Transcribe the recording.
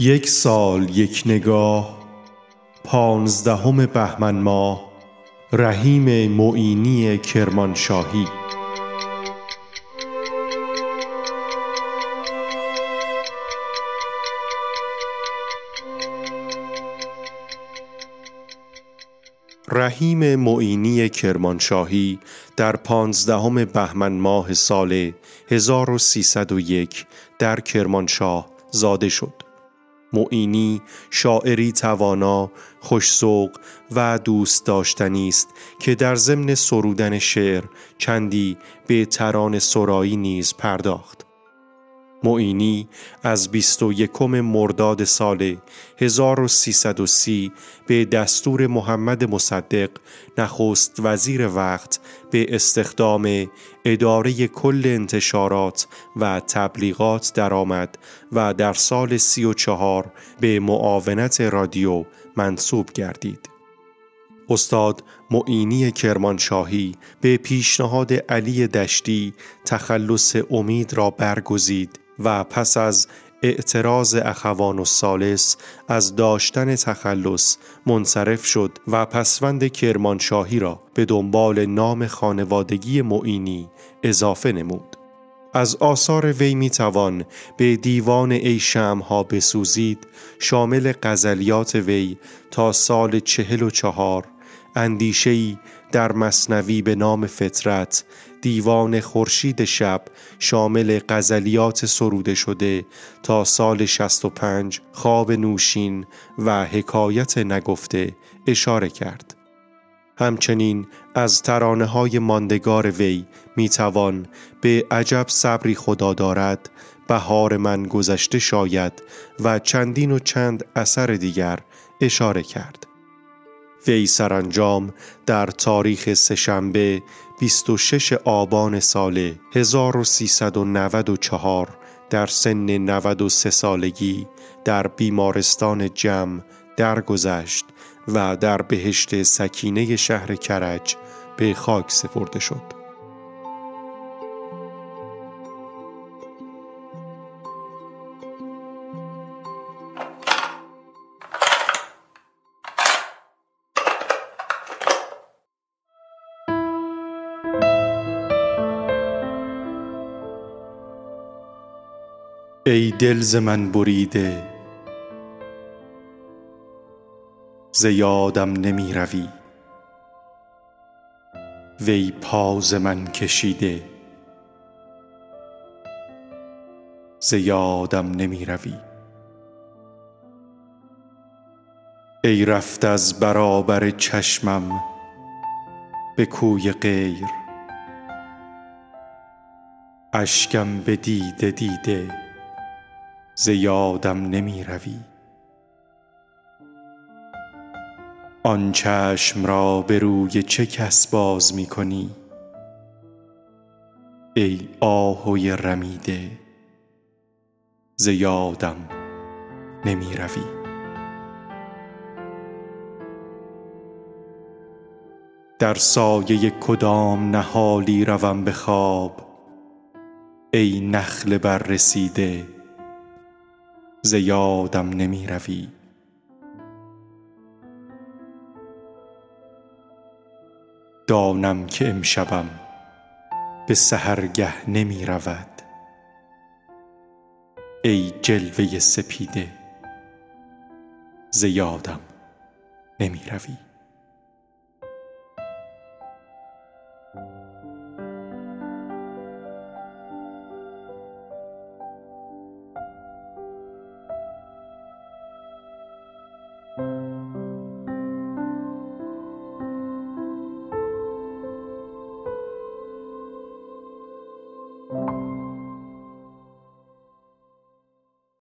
یک سال یک نگاه پانزدهم بهمن ماه رحیم معینی کرمانشاهی رحیم معینی کرمانشاهی در پانزدهم بهمن ماه سال 1301 در کرمانشاه زاده شد. معینی شاعری توانا، خوشسوق و دوست داشتنی است که در ضمن سرودن شعر چندی به تران سرایی نیز پرداخت. معینی از 21 مرداد سال 1330 به دستور محمد مصدق نخست وزیر وقت به استخدام اداره کل انتشارات و تبلیغات درآمد و در سال 34 به معاونت رادیو منصوب گردید. استاد معینی کرمانشاهی به پیشنهاد علی دشتی تخلص امید را برگزید و پس از اعتراض اخوان و سالس از داشتن تخلص منصرف شد و پسوند کرمانشاهی را به دنبال نام خانوادگی معینی اضافه نمود. از آثار وی می توان به دیوان ای ها بسوزید شامل غزلیات وی تا سال چهل و چهار اندیشهی در مصنوی به نام فطرت دیوان خورشید شب شامل غزلیات سروده شده تا سال 65 خواب نوشین و حکایت نگفته اشاره کرد. همچنین از ترانه های ماندگار وی می توان به عجب صبری خدا دارد بهار من گذشته شاید و چندین و چند اثر دیگر اشاره کرد. وی سرانجام در تاریخ سهشنبه 26 آبان سال 1394 در سن 93 سالگی در بیمارستان جم درگذشت و در بهشت سکینه شهر کرج به خاک سپرده شد. ای دل ز من بریده ز یادم نمی روی وی پا ز من کشیده ز یادم نمی روی ای رفت از برابر چشمم به کوی غیر اشکم به دیده دیده. ز یادم نمی روی آن چشم را به روی چه کس باز می کنی ای آهوی رمیده ز یادم نمی روی در سایه کدام نهالی روم به خواب؟ ای نخل بر رسیده ز یادم نمی روی دانم که امشبم به سحرگه نمی رود ای جلوه سپیده ز یادم نمی روی